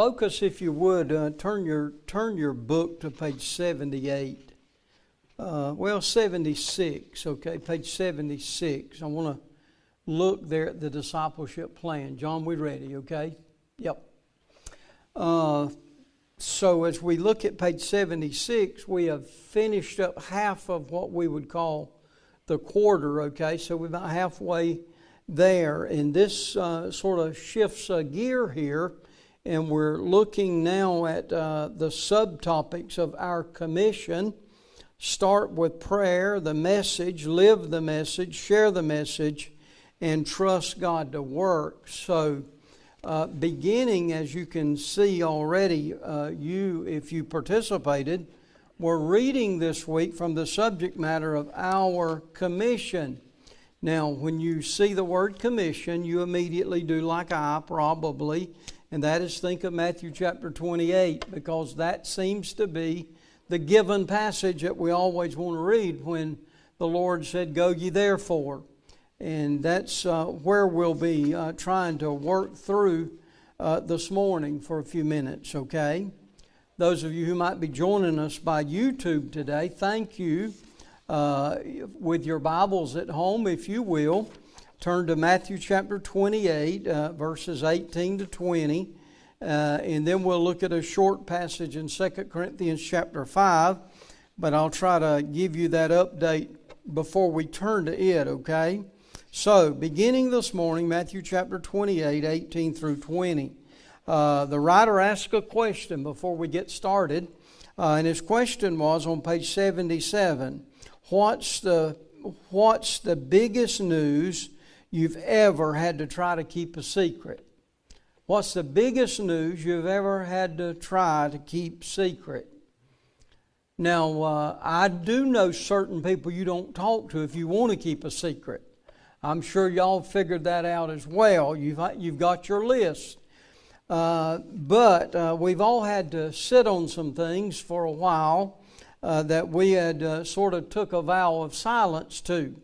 focus, if you would, uh, turn your turn your book to page seventy-eight. Uh, well, seventy-six. Okay, page seventy-six. I want to look there at the discipleship plan. John, we ready? Okay. Yep. Uh, so as we look at page seventy-six, we have finished up half of what we would call the quarter. Okay, so we're about halfway there, and this uh, sort of shifts a gear here and we're looking now at uh, the subtopics of our commission. Start with prayer, the message, live the message, share the message, and trust God to work. So, uh, beginning, as you can see already, uh, you, if you participated, we're reading this week from the subject matter of our commission. Now, when you see the word commission, you immediately do like I probably and that is think of Matthew chapter 28 because that seems to be the given passage that we always want to read when the Lord said, Go ye therefore. And that's uh, where we'll be uh, trying to work through uh, this morning for a few minutes, okay? Those of you who might be joining us by YouTube today, thank you. Uh, with your Bibles at home, if you will, turn to Matthew chapter 28, uh, verses 18 to 20. Uh, and then we'll look at a short passage in 2 Corinthians chapter 5. But I'll try to give you that update before we turn to it, okay? So, beginning this morning, Matthew chapter 28, 18 through 20. Uh, the writer asked a question before we get started. Uh, and his question was on page 77 What's the, what's the biggest news you've ever had to try to keep a secret? What's the biggest news you've ever had to try to keep secret? Now, uh, I do know certain people you don't talk to if you want to keep a secret. I'm sure y'all figured that out as well. You've, you've got your list. Uh, but uh, we've all had to sit on some things for a while uh, that we had uh, sort of took a vow of silence to.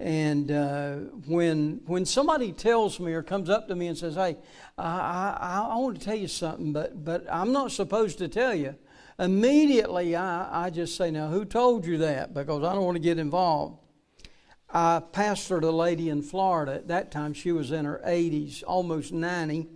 And uh, when when somebody tells me or comes up to me and says, "Hey, I, I, I want to tell you something, but but I'm not supposed to tell you," immediately I, I just say, "Now, who told you that?" Because I don't want to get involved. I pastored a lady in Florida at that time. She was in her 80s, almost 90.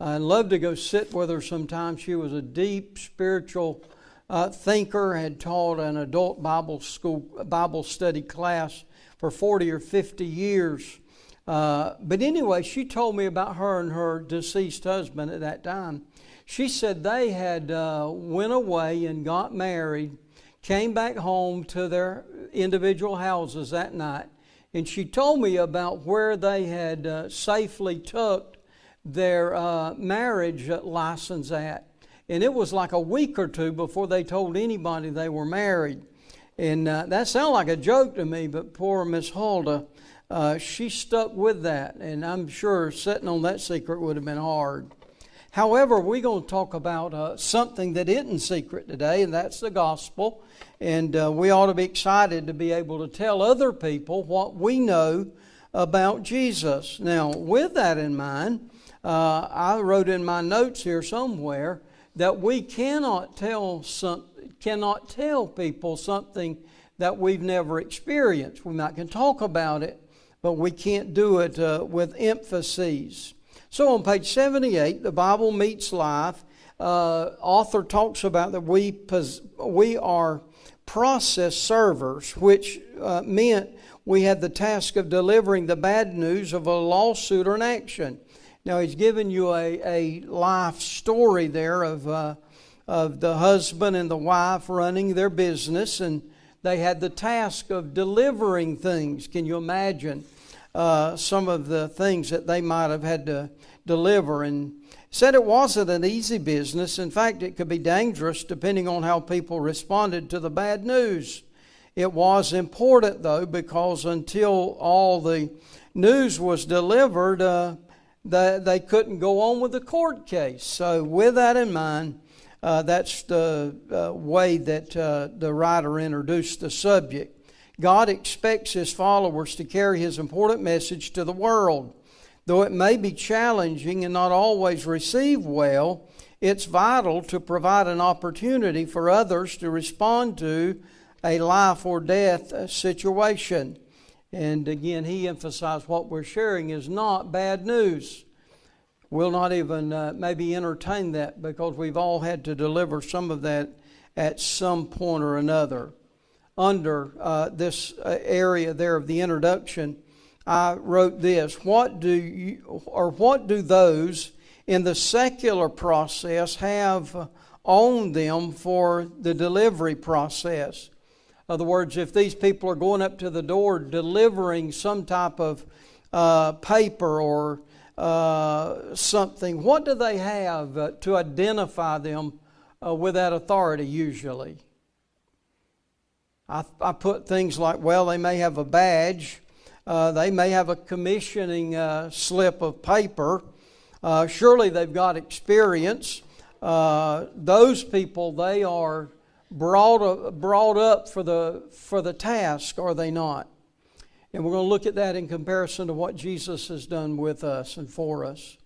I loved to go sit with her sometimes. She was a deep spiritual uh, thinker, had taught an adult Bible school Bible study class for 40 or 50 years. Uh, but anyway, she told me about her and her deceased husband at that time. She said they had uh, went away and got married, came back home to their individual houses that night, and she told me about where they had uh, safely tucked their uh, marriage license at. And it was like a week or two before they told anybody they were married. And uh, that sounded like a joke to me, but poor Miss Hulda, uh, she stuck with that. And I'm sure sitting on that secret would have been hard. However, we're going to talk about uh, something that isn't secret today, and that's the gospel. And uh, we ought to be excited to be able to tell other people what we know about Jesus. Now, with that in mind, uh, I wrote in my notes here somewhere that we cannot tell some, cannot tell people something that we've never experienced. We might can talk about it, but we can't do it uh, with emphases. So on page 78, the Bible meets life. Uh, author talks about that we pos- we are process servers, which uh, meant we had the task of delivering the bad news of a lawsuit or an action. Now he's given you a, a life story there of uh, of the husband and the wife running their business, and they had the task of delivering things. Can you imagine uh, some of the things that they might have had to deliver? And said it wasn't an easy business. In fact, it could be dangerous depending on how people responded to the bad news. It was important, though, because until all the news was delivered, uh, they, they couldn't go on with the court case. So, with that in mind, uh, that's the uh, way that uh, the writer introduced the subject. God expects his followers to carry his important message to the world. Though it may be challenging and not always received well, it's vital to provide an opportunity for others to respond to a life or death situation. And again, he emphasized what we're sharing is not bad news. We'll not even uh, maybe entertain that because we've all had to deliver some of that at some point or another. Under uh, this uh, area there of the introduction, I wrote this: What do you, or what do those in the secular process have on them for the delivery process? Other words, if these people are going up to the door delivering some type of uh, paper or uh, something, what do they have uh, to identify them uh, with that authority usually? I, I, put things like, well, they may have a badge, uh, they may have a commissioning uh, slip of paper, surely they've got experience. those people, they are brought, uh, brought up for the, for the task, are they not? And we're going to look at that in comparison to what Jesus has done with us and for us.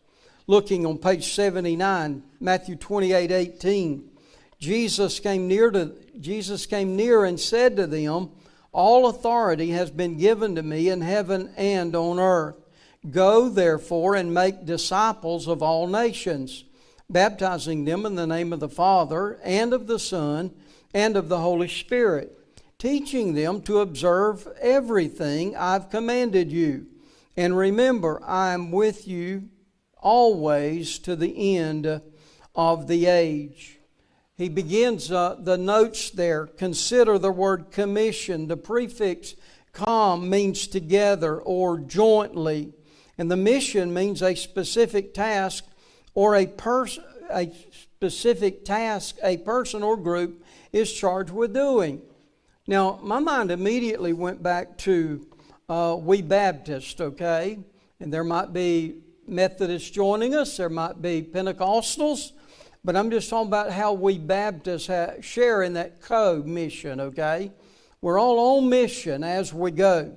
Looking on page 79, Matthew 28 18, Jesus came near to Jesus came near and said to them, All authority has been given to me in heaven and on earth. Go therefore and make disciples of all nations, baptizing them in the name of the Father and of the Son and of the Holy Spirit teaching them to observe everything I've commanded you. And remember, I am with you always to the end of the age. He begins uh, the notes there. Consider the word commission. The prefix com means together or jointly. And the mission means a specific task or a person a specific task a person or group is charged with doing. Now, my mind immediately went back to uh, we Baptists, okay? And there might be Methodists joining us, there might be Pentecostals, but I'm just talking about how we Baptists share in that co mission, okay? We're all on mission as we go.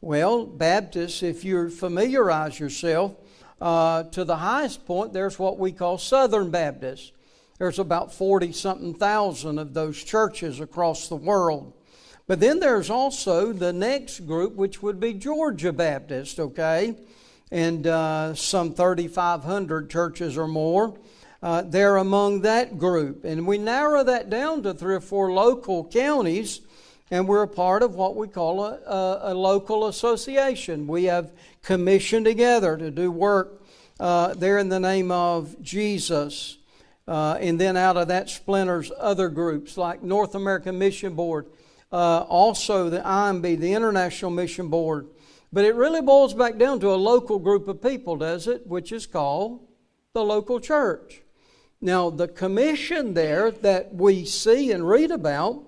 Well, Baptists, if you familiarize yourself uh, to the highest point, there's what we call Southern Baptists. There's about 40 something thousand of those churches across the world. But then there's also the next group, which would be Georgia Baptist, okay? And uh, some 3,500 churches or more. Uh, they're among that group. And we narrow that down to three or four local counties, and we're a part of what we call a, a, a local association. We have commissioned together to do work uh, there in the name of Jesus. Uh, and then out of that splinters other groups like North American Mission Board uh, also the IMB, the International Mission Board. But it really boils back down to a local group of people, does it? Which is called the local church. Now, the commission there that we see and read about,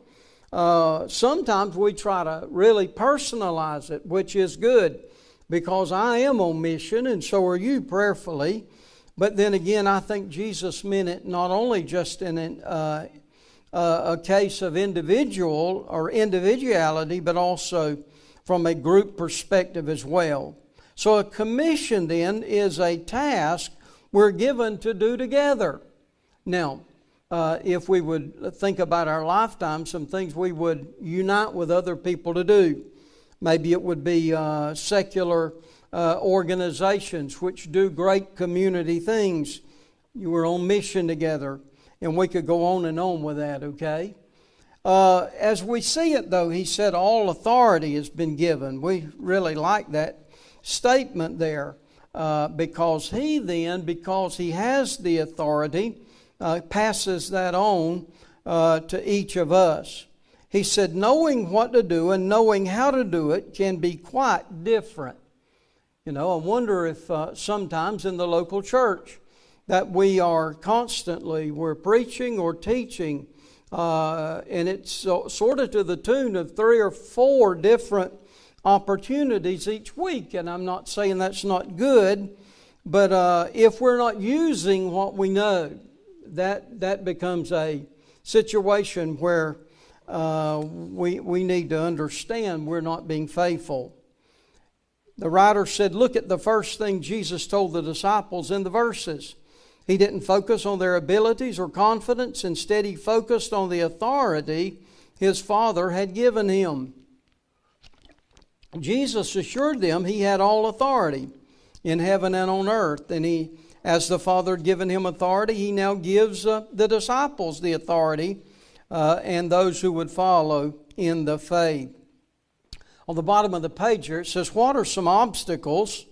uh, sometimes we try to really personalize it, which is good because I am on mission and so are you prayerfully. But then again, I think Jesus meant it not only just in an, uh, uh, a case of individual or individuality, but also from a group perspective as well. So, a commission then is a task we're given to do together. Now, uh, if we would think about our lifetime, some things we would unite with other people to do. Maybe it would be uh, secular uh, organizations which do great community things. You were on mission together and we could go on and on with that, okay? Uh, as we see it, though, he said all authority has been given. We really like that statement there uh, because he then, because he has the authority, uh, passes that on uh, to each of us. He said, knowing what to do and knowing how to do it can be quite different. You know, I wonder if uh, sometimes in the local church, that we are constantly we're preaching or teaching uh, and it's so, sort of to the tune of three or four different opportunities each week. And i'm not saying that's not good but uh, if we're not using what we know that that becomes a situation where uh, we, we need to understand we're not being faithful The writer said, Look at the first thing Jesus told the disciples in the verses. He didn't focus on their abilities or confidence. Instead, he focused on the authority his Father had given him. Jesus assured them he had all authority in heaven and on earth. And he, as the Father had given him authority, he now gives uh, the disciples the authority uh, and those who would follow in the faith. On the bottom of the page here, it says, What are some obstacles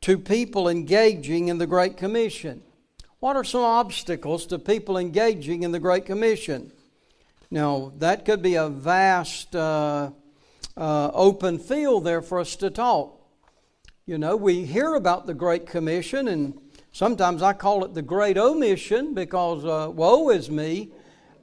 to people engaging in the Great Commission? What are some obstacles to people engaging in the Great Commission? Now, that could be a vast uh, uh, open field there for us to talk. You know, we hear about the Great Commission, and sometimes I call it the Great Omission because uh, woe is me.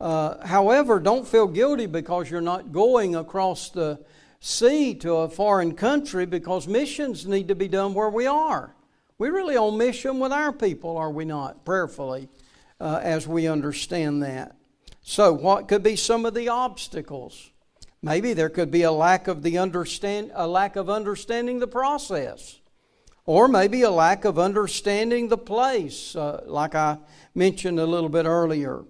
Uh, however, don't feel guilty because you're not going across the sea to a foreign country because missions need to be done where we are. We're really on mission with our people, are we not? Prayerfully, uh, as we understand that. So, what could be some of the obstacles? Maybe there could be a lack of the understand a lack of understanding the process, or maybe a lack of understanding the place, uh, like I mentioned a little bit earlier.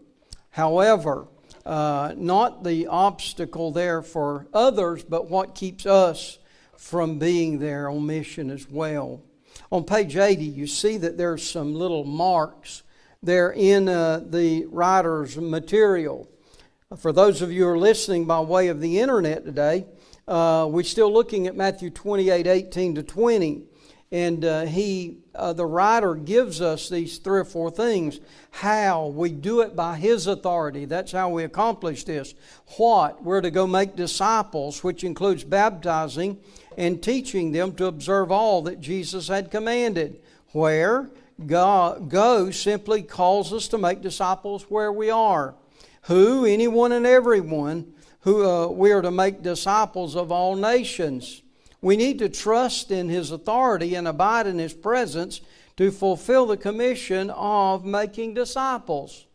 However, uh, not the obstacle there for others, but what keeps us from being there on mission as well. On page 80, you see that there's some little marks there in uh, the writer's material. For those of you who are listening by way of the internet today, uh, we're still looking at Matthew 28 18 to 20. And uh, he, uh, the writer gives us these three or four things. How we do it by his authority. That's how we accomplish this. What we're to go make disciples, which includes baptizing and teaching them to observe all that Jesus had commanded. Where God, go simply calls us to make disciples where we are who, anyone and everyone, who uh, we are to make disciples of all nations. We need to trust in His authority and abide in His presence to fulfill the commission of making disciples.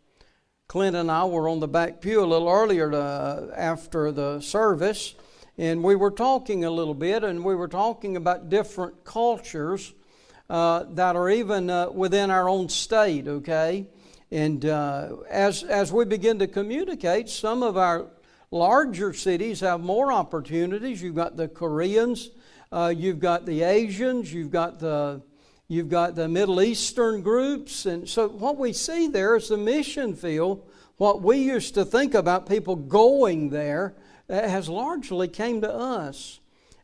Clint and I were on the back pew a little earlier to, uh, after the service, and we were talking a little bit, and we were talking about different cultures uh, that are even uh, within our own state, okay? And uh, as, as we begin to communicate, some of our larger cities have more opportunities. You've got the Koreans, uh, you've got the Asians, you've got the, you've got the Middle Eastern groups. And so what we see there is the mission field. What we used to think about people going there has largely came to us.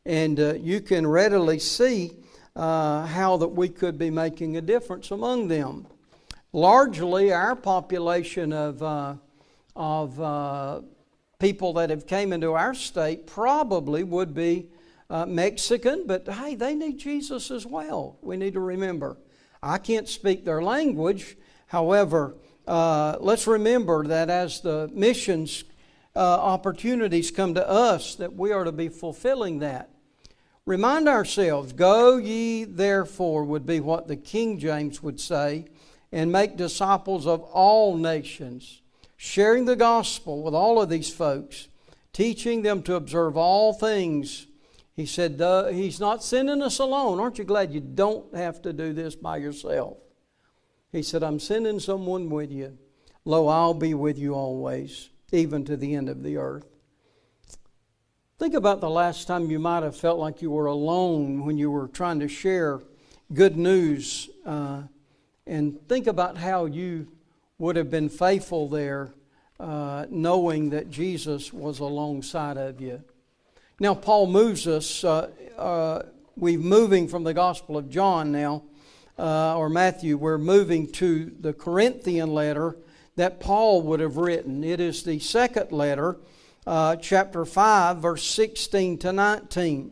And uh, you can readily see uh, how that we could be making a difference among them largely our population of, uh, of uh, people that have came into our state probably would be uh, Mexican, but hey, they need Jesus as well. We need to remember. I can't speak their language. However, uh, let's remember that as the missions uh, opportunities come to us, that we are to be fulfilling that. Remind ourselves, go ye therefore would be what the King James would say and make disciples of all nations, sharing the gospel with all of these folks, teaching them to observe all things. He said, He's not sending us alone. Aren't you glad you don't have to do this by yourself? He said, I'm sending someone with you. Lo, I'll be with you always, even to the end of the earth. Think about the last time you might have felt like you were alone when you were trying to share good news uh, and think about how you would have been faithful there, uh, knowing that Jesus was alongside of you. Now, Paul moves us, uh, uh, we're moving from the Gospel of John now, uh, or Matthew, we're moving to the Corinthian letter that Paul would have written. It is the second letter, uh, chapter 5, verse 16 to 19.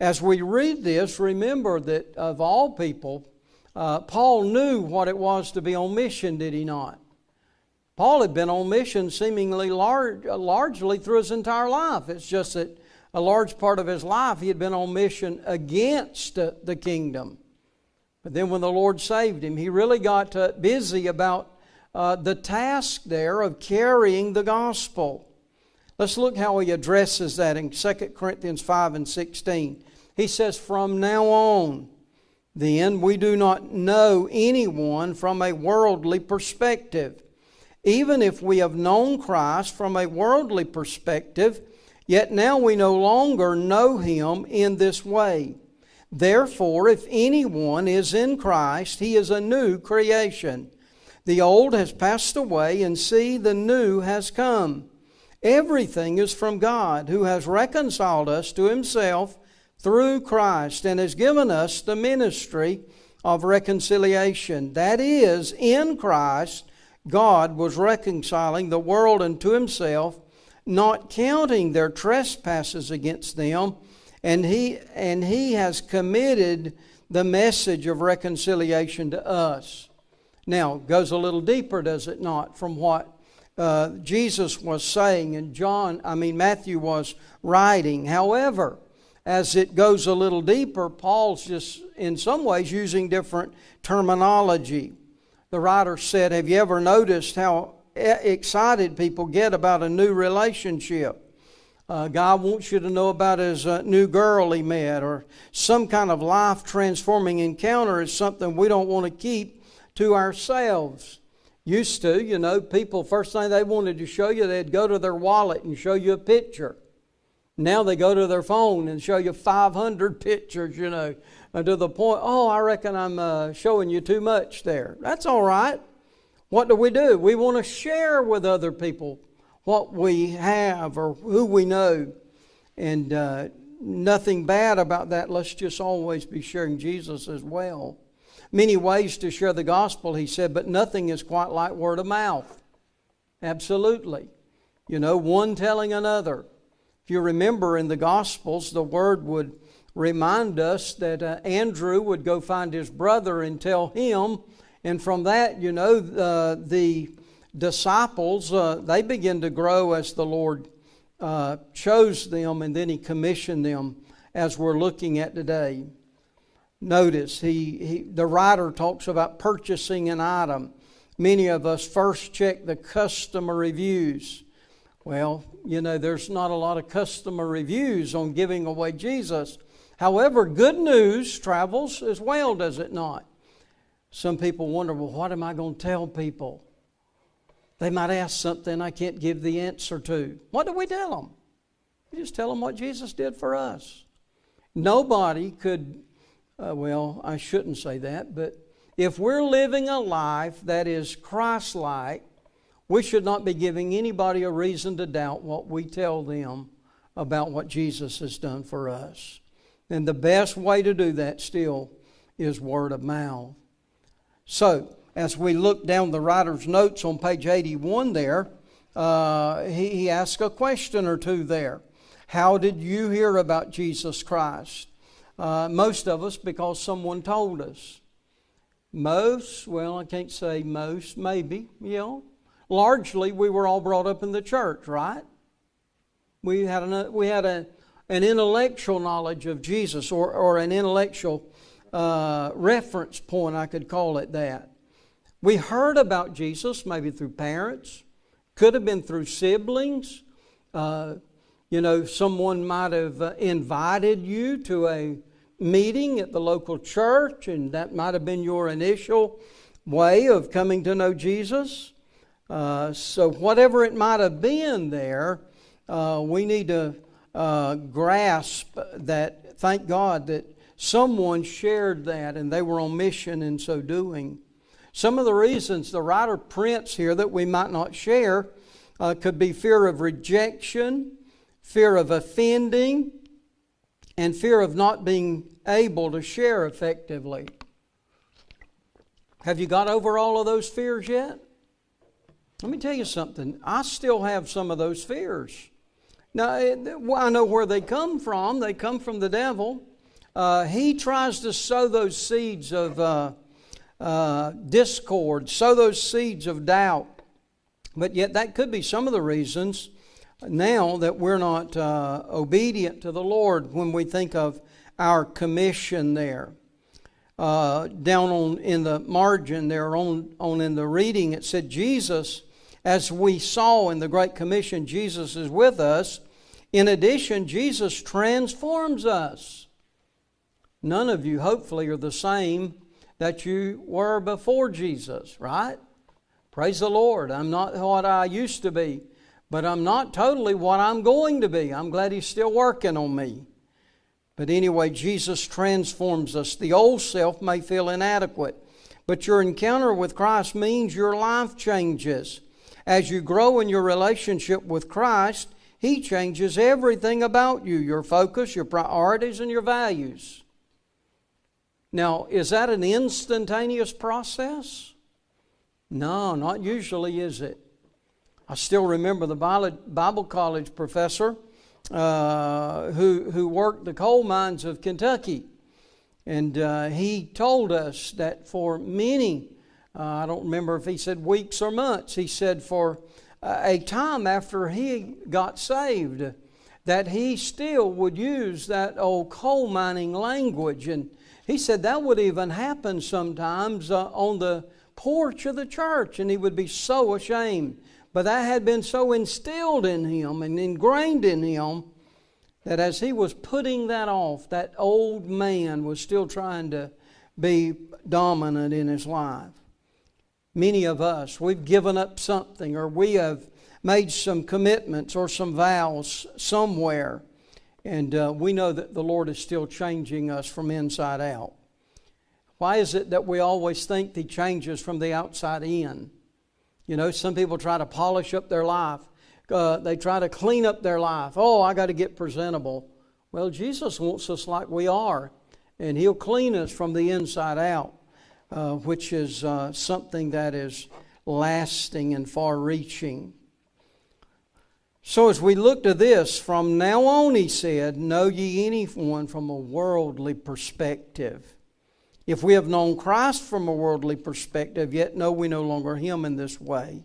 As we read this, remember that of all people, uh, Paul knew what it was to be on mission, did he not? Paul had been on mission seemingly large, uh, largely through his entire life. It's just that a large part of his life he had been on mission against uh, the kingdom. But then when the Lord saved him, he really got busy about uh, the task there of carrying the gospel. Let's look how he addresses that in 2 Corinthians 5 and 16. He says, From now on, then, we do not know anyone from a worldly perspective. Even if we have known Christ from a worldly perspective, yet now we no longer know him in this way. Therefore, if anyone is in Christ, he is a new creation. The old has passed away, and see, the new has come. Everything is from God, who has reconciled us to himself through Christ and has given us the ministry of reconciliation. That is, in Christ, God was reconciling the world unto himself, not counting their trespasses against them, and he, and he has committed the message of reconciliation to us. Now, goes a little deeper, does it not, from what uh, Jesus was saying and John, I mean, Matthew was writing. However, as it goes a little deeper, Paul's just in some ways using different terminology. The writer said, Have you ever noticed how excited people get about a new relationship? Uh, God wants you to know about his uh, new girl he met, or some kind of life transforming encounter is something we don't want to keep to ourselves. Used to, you know, people, first thing they wanted to show you, they'd go to their wallet and show you a picture. Now they go to their phone and show you 500 pictures, you know, to the point, oh, I reckon I'm uh, showing you too much there. That's all right. What do we do? We want to share with other people what we have or who we know. And uh, nothing bad about that. Let's just always be sharing Jesus as well. Many ways to share the gospel, he said, but nothing is quite like word of mouth. Absolutely. You know, one telling another. You remember in the Gospels, the word would remind us that uh, Andrew would go find his brother and tell him, and from that, you know, uh, the disciples, uh, they begin to grow as the Lord uh, chose them and then he commissioned them as we're looking at today. Notice, he, he, the writer talks about purchasing an item. Many of us first check the customer reviews. Well, you know, there's not a lot of customer reviews on giving away Jesus. However, good news travels as well, does it not? Some people wonder, well, what am I going to tell people? They might ask something I can't give the answer to. What do we tell them? We just tell them what Jesus did for us. Nobody could, uh, well, I shouldn't say that, but if we're living a life that is Christ like, we should not be giving anybody a reason to doubt what we tell them about what Jesus has done for us. And the best way to do that still is word of mouth. So, as we look down the writer's notes on page 81 there, uh, he, he asks a question or two there. How did you hear about Jesus Christ? Uh, most of us, because someone told us. Most, well, I can't say most, maybe, you know, largely we were all brought up in the church, right? We had an, we had a, an intellectual knowledge of Jesus or, or an intellectual uh, reference point, I could call it that. We heard about Jesus maybe through parents, could have been through siblings. Uh, you know, someone might have uh, invited you to a meeting at the local church, and that might have been your initial way of coming to know Jesus. Uh, so, whatever it might have been there, uh, we need to uh, grasp that, thank God that someone shared that and they were on mission in so doing. Some of the reasons the writer prints here that we might not share uh, could be fear of rejection, fear of offending, and fear of not being able to share effectively. Have you got over all of those fears yet? Let me tell you something. I still have some of those fears. Now, I know where they come from. They come from the devil. Uh, he tries to sow those seeds of uh, uh, discord, sow those seeds of doubt. But yet, that could be some of the reasons now that we're not uh, obedient to the Lord when we think of our commission there. Uh, down on in the margin there, on, on in the reading, it said Jesus as we saw in the Great Commission, Jesus is with us. In addition, Jesus transforms us. None of you, hopefully, are the same that you were before Jesus, right? Praise the Lord. I'm not what I used to be, but I'm not totally what I'm going to be. I'm glad He's still working on me. But anyway, Jesus transforms us. The old self may feel inadequate, but your encounter with Christ means your life changes. As you grow in your relationship with Christ, He changes everything about you your focus, your priorities, and your values. Now, is that an instantaneous process? No, not usually, is it? I still remember the Bible college professor uh, who, who worked the coal mines of Kentucky. And uh, he told us that for many, uh, I don't remember if he said weeks or months, he said for a time after he got saved, that he still would use that old coal mining language. And he said that would even happen sometimes uh, on the porch of the church, and he would be so ashamed. But that had been so instilled in him and ingrained in him that as he was putting that off, that old man was still trying to be dominant in his life. Many of us, we've given up something or we have made some commitments or some vows somewhere, and uh, we know that the Lord is still changing us from inside out. Why is it that we always think He changes from the outside in? You know, some people try to polish up their life. Uh, they try to clean up their life. Oh, I got to get presentable. Well, Jesus wants us like we are, and He'll clean us from the inside out, uh, which is uh, something that is lasting and far reaching. So, as we look to this, from now on, He said, Know ye anyone from a worldly perspective. If we have known Christ from a worldly perspective, yet know we no longer Him in this way.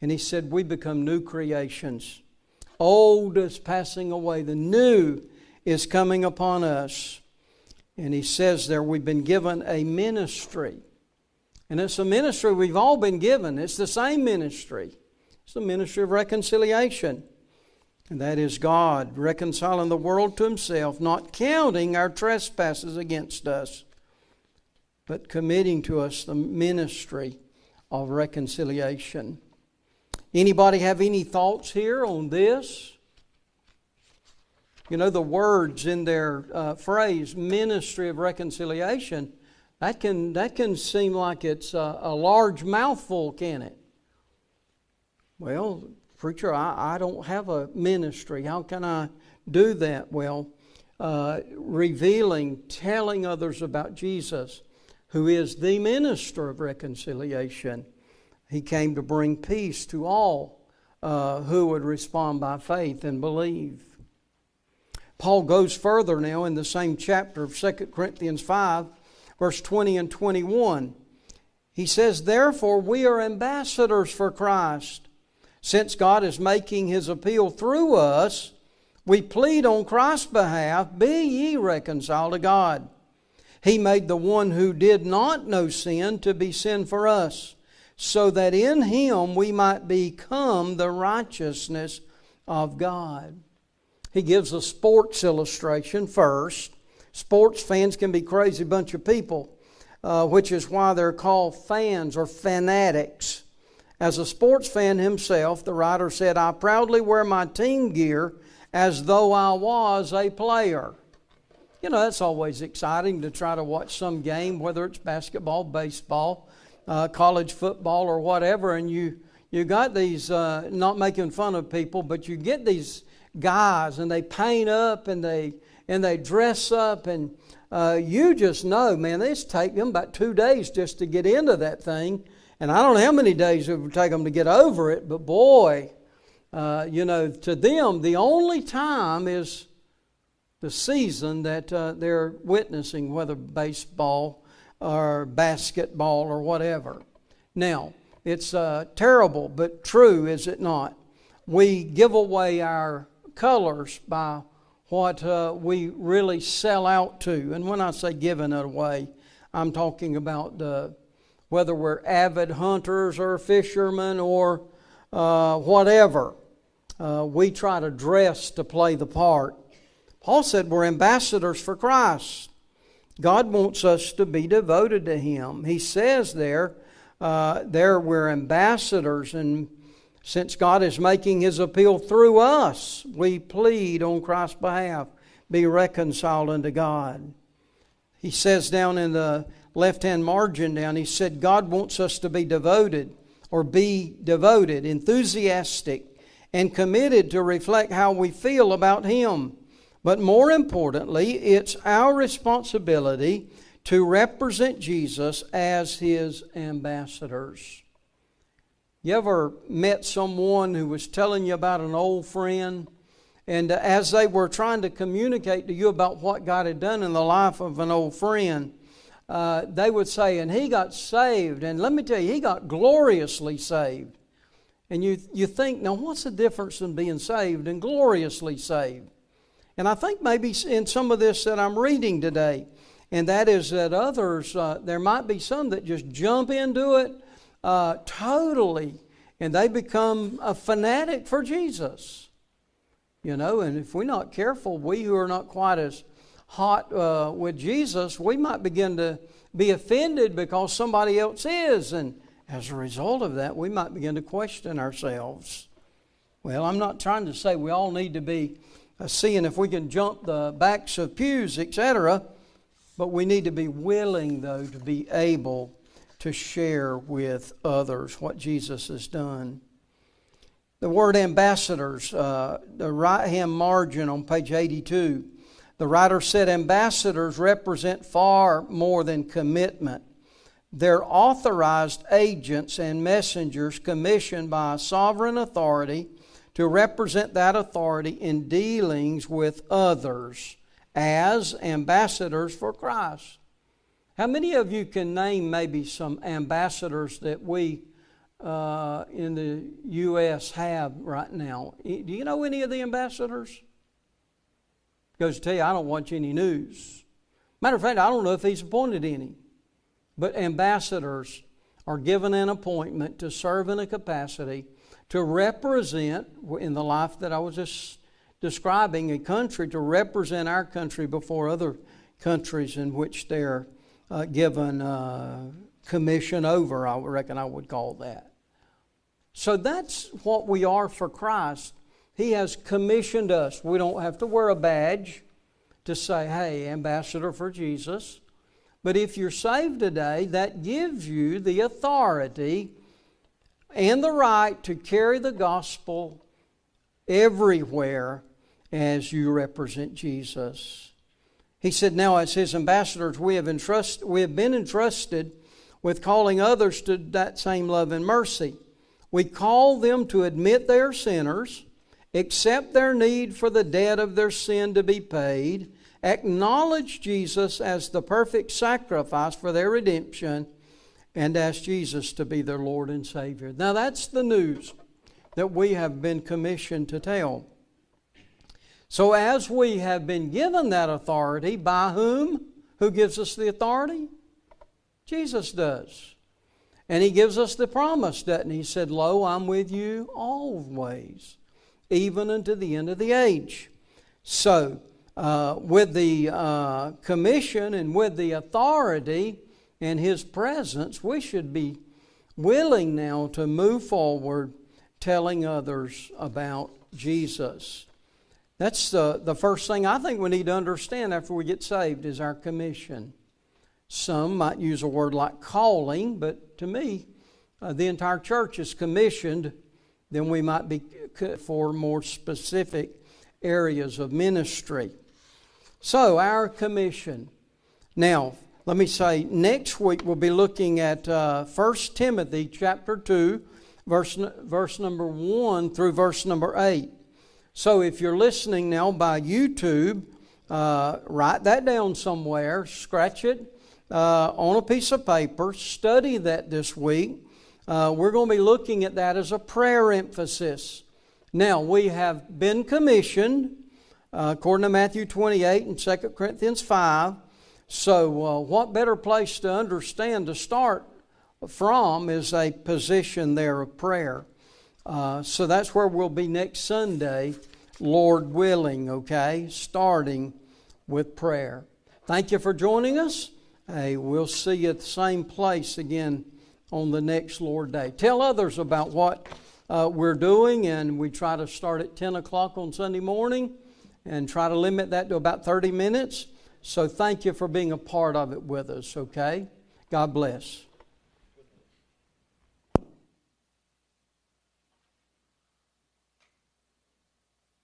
And He said, We become new creations. Old is passing away, the new is coming upon us. And He says there, we've been given a ministry. And it's a ministry we've all been given, it's the same ministry. It's the ministry of reconciliation. And that is God reconciling the world to Himself, not counting our trespasses against us but committing to us the ministry of reconciliation. Anybody have any thoughts here on this? You know, the words in their uh, phrase, ministry of reconciliation, that can, that can seem like it's a, a large mouthful, can it? Well, preacher, I, I don't have a ministry. How can I do that? Well, uh, revealing, telling others about Jesus who is the minister of reconciliation. He came to bring peace to all uh, who would respond by faith and believe. Paul goes further now in the same chapter of 2 Corinthians 5, verse 20 and 21. He says, Therefore, we are ambassadors for Christ. Since God is making his appeal through us, we plead on Christ's behalf, Be ye reconciled to God. He made the one who did not know sin to be sin for us, so that in him we might become the righteousness of God. He gives a sports illustration first. Sports fans can be crazy bunch of people, uh, which is why they're called fans or fanatics. As a sports fan himself, the writer said, I proudly wear my team gear as though I was a player you know, that's always exciting to try to watch some game, whether it's basketball, baseball, uh, college football, or whatever, and you you got these uh, not making fun of people, but you get these guys and they paint up and they and they dress up and uh, you just know, man, this take them about two days just to get into that thing, and I don't know how many days it would take them to get over it, but boy, uh, you know, to them the only time is the season that uh, they're witnessing, whether baseball or basketball or whatever. Now, it's uh, terrible, but true, is it not? We give away our colors by what uh, we really sell out to. And when I say giving it away, I'm talking about whether we're avid hunters or fishermen or uh, whatever. Uh, we try to dress to play the part Paul said we're ambassadors for Christ. God wants us to be devoted to Him. He says there, uh, there we're ambassadors, and since God is making His appeal through us, we plead on Christ's behalf be reconciled unto God. He says down in the left hand margin down, he said, God wants us to be devoted or be devoted, enthusiastic, and committed to reflect how we feel about Him. But more importantly, it's our responsibility to represent Jesus as His ambassadors. You ever met someone who was telling you about an old friend? And as they were trying to communicate to you about what God had done in the life of an old friend, uh, they would say, and he got saved. And let me tell you, he got gloriously saved. And you, you think, now what's the difference in being saved and gloriously saved? And I think maybe in some of this that I'm reading today, and that is that others, uh, there might be some that just jump into it uh, totally, and they become a fanatic for Jesus. You know, and if we're not careful, we who are not quite as hot uh, with Jesus, we might begin to be offended because somebody else is. And as a result of that, we might begin to question ourselves. Well, I'm not trying to say we all need to be uh, seeing if we can jump the backs of pews, etc., but we need to be willing, though, to be able to share with others what Jesus has done. The word ambassadors, uh, the right hand margin on page 82 the writer said ambassadors represent far more than commitment. They're authorized agents and messengers commissioned by a sovereign authority to represent that authority in dealings with others as ambassadors for Christ. How many of you can name maybe some ambassadors that we uh, in the U.S. have right now? Do you know any of the ambassadors? goes to tell you, I don't watch any news. Matter of fact, I don't know if he's appointed any. But ambassadors are given an appointment to serve in a capacity to represent, in the life that I was just describing, a country, to represent our country before other countries in which they're uh, given uh, commission over, I reckon I would call that. So that's what we are for Christ. He has commissioned us. We don't have to wear a badge to say, hey, ambassador for Jesus. But if you're saved today, that gives you the authority and the right to carry the gospel everywhere as you represent Jesus. He said, Now, as his ambassadors, we have, entrust, we have been entrusted with calling others to that same love and mercy. We call them to admit they are sinners accept their need for the debt of their sin to be paid, acknowledge Jesus as the perfect sacrifice for their redemption, and ask Jesus to be their Lord and Savior. Now, that's the news that we have been commissioned to tell. So, as we have been given that authority, by whom? Who gives us the authority? Jesus does. And He gives us the promise, doesn't He? He said, Lo, I'm with you always even unto the end of the age. So, uh, with the uh, commission and with the authority and His presence, we should be willing now to move forward telling others about Jesus. That's the, the first thing I think we need to understand after we get saved is our commission. Some might use a word like calling, but to me, uh, the entire church is commissioned then we might be for more specific areas of ministry. So, our commission. Now, let me say, next week we'll be looking at uh, 1 Timothy chapter 2, verse, verse number 1 through verse number 8. So, if you're listening now by YouTube, uh, write that down somewhere, scratch it uh, on a piece of paper, study that this week uh, we're going to be looking at that as a prayer emphasis. Now, we have been commissioned, uh, according to Matthew 28 and 2 Corinthians 5. So, uh, what better place to understand to start from is a position there of prayer. Uh, so, that's where we'll be next Sunday, Lord willing, okay? Starting with prayer. thank you for joining us. Hey, we'll see you at the same place again on the next Lord Day. Tell others about what uh, we're doing, and we try to start at 10 o'clock on Sunday morning and try to limit that to about 30 minutes. So thank you for being a part of it with us, okay? God bless.